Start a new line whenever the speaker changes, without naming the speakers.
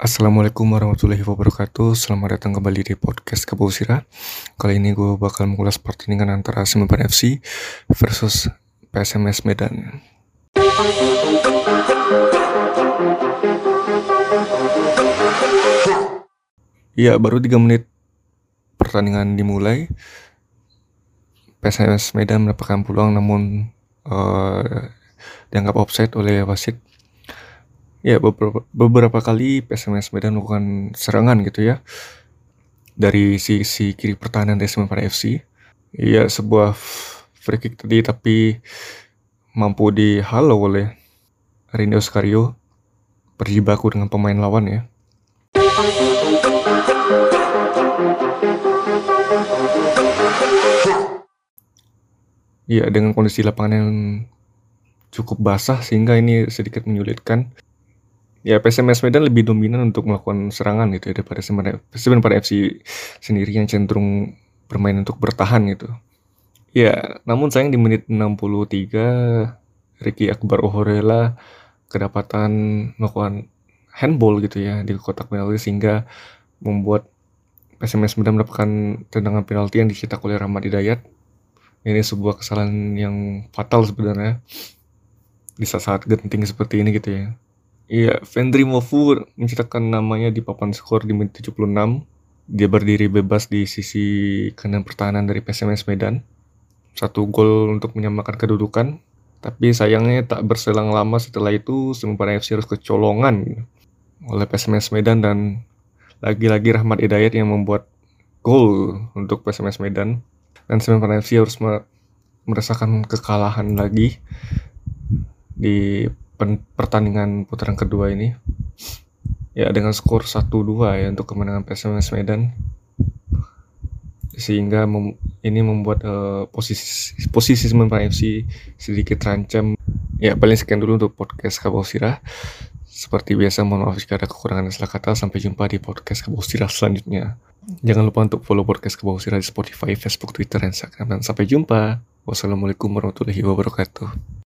Assalamualaikum warahmatullahi wabarakatuh. Selamat datang kembali di podcast Kabusira Kali ini gue bakal mengulas pertandingan antara Semepan FC versus PSMS Medan. Iya baru 3 menit pertandingan dimulai. PSMS Medan mendapatkan peluang namun uh, dianggap offside oleh wasit Ya beberapa, beberapa kali PSMS Medan melakukan serangan gitu ya dari sisi kiri pertahanan dari Semarang FC. Ya sebuah free kick tadi tapi mampu dihalau oleh Rindy Oscario berjibaku dengan pemain lawan ya. Ya dengan kondisi lapangan yang cukup basah sehingga ini sedikit menyulitkan ya PSMS Medan lebih dominan untuk melakukan serangan gitu ya daripada sebenarnya FC sendiri yang cenderung bermain untuk bertahan gitu. Ya, namun sayang di menit 63 Ricky Akbar Ohorela kedapatan melakukan handball gitu ya di kotak penalti sehingga membuat PSMS Medan mendapatkan tendangan penalti yang dicetak oleh Rahmat Hidayat. Ini sebuah kesalahan yang fatal sebenarnya di saat-saat genting seperti ini gitu ya. Iya, Vendry Mofu mencetakkan namanya di papan skor di menit 76. Dia berdiri bebas di sisi kanan pertahanan dari PSMS Medan. Satu gol untuk menyamakan kedudukan. Tapi sayangnya tak berselang lama setelah itu Semarang FC harus kecolongan oleh PSMS Medan dan lagi-lagi Rahmat Hidayat yang membuat gol untuk PSMS Medan. Dan Semarang FC harus merasakan kekalahan lagi di pertandingan putaran kedua ini. Ya dengan skor 1-2 ya untuk kemenangan PSMS Medan. Sehingga mem ini membuat uh, posisi posisi FC sedikit terancam. Ya paling sekian dulu untuk podcast Kabosira seperti biasa mohon maaf jika ada kekurangan dan salah kata. Sampai jumpa di podcast Kabosira selanjutnya. Jangan lupa untuk follow podcast Kabosira di Spotify, Facebook, Twitter, dan Instagram. Dan sampai jumpa. Wassalamualaikum warahmatullahi wabarakatuh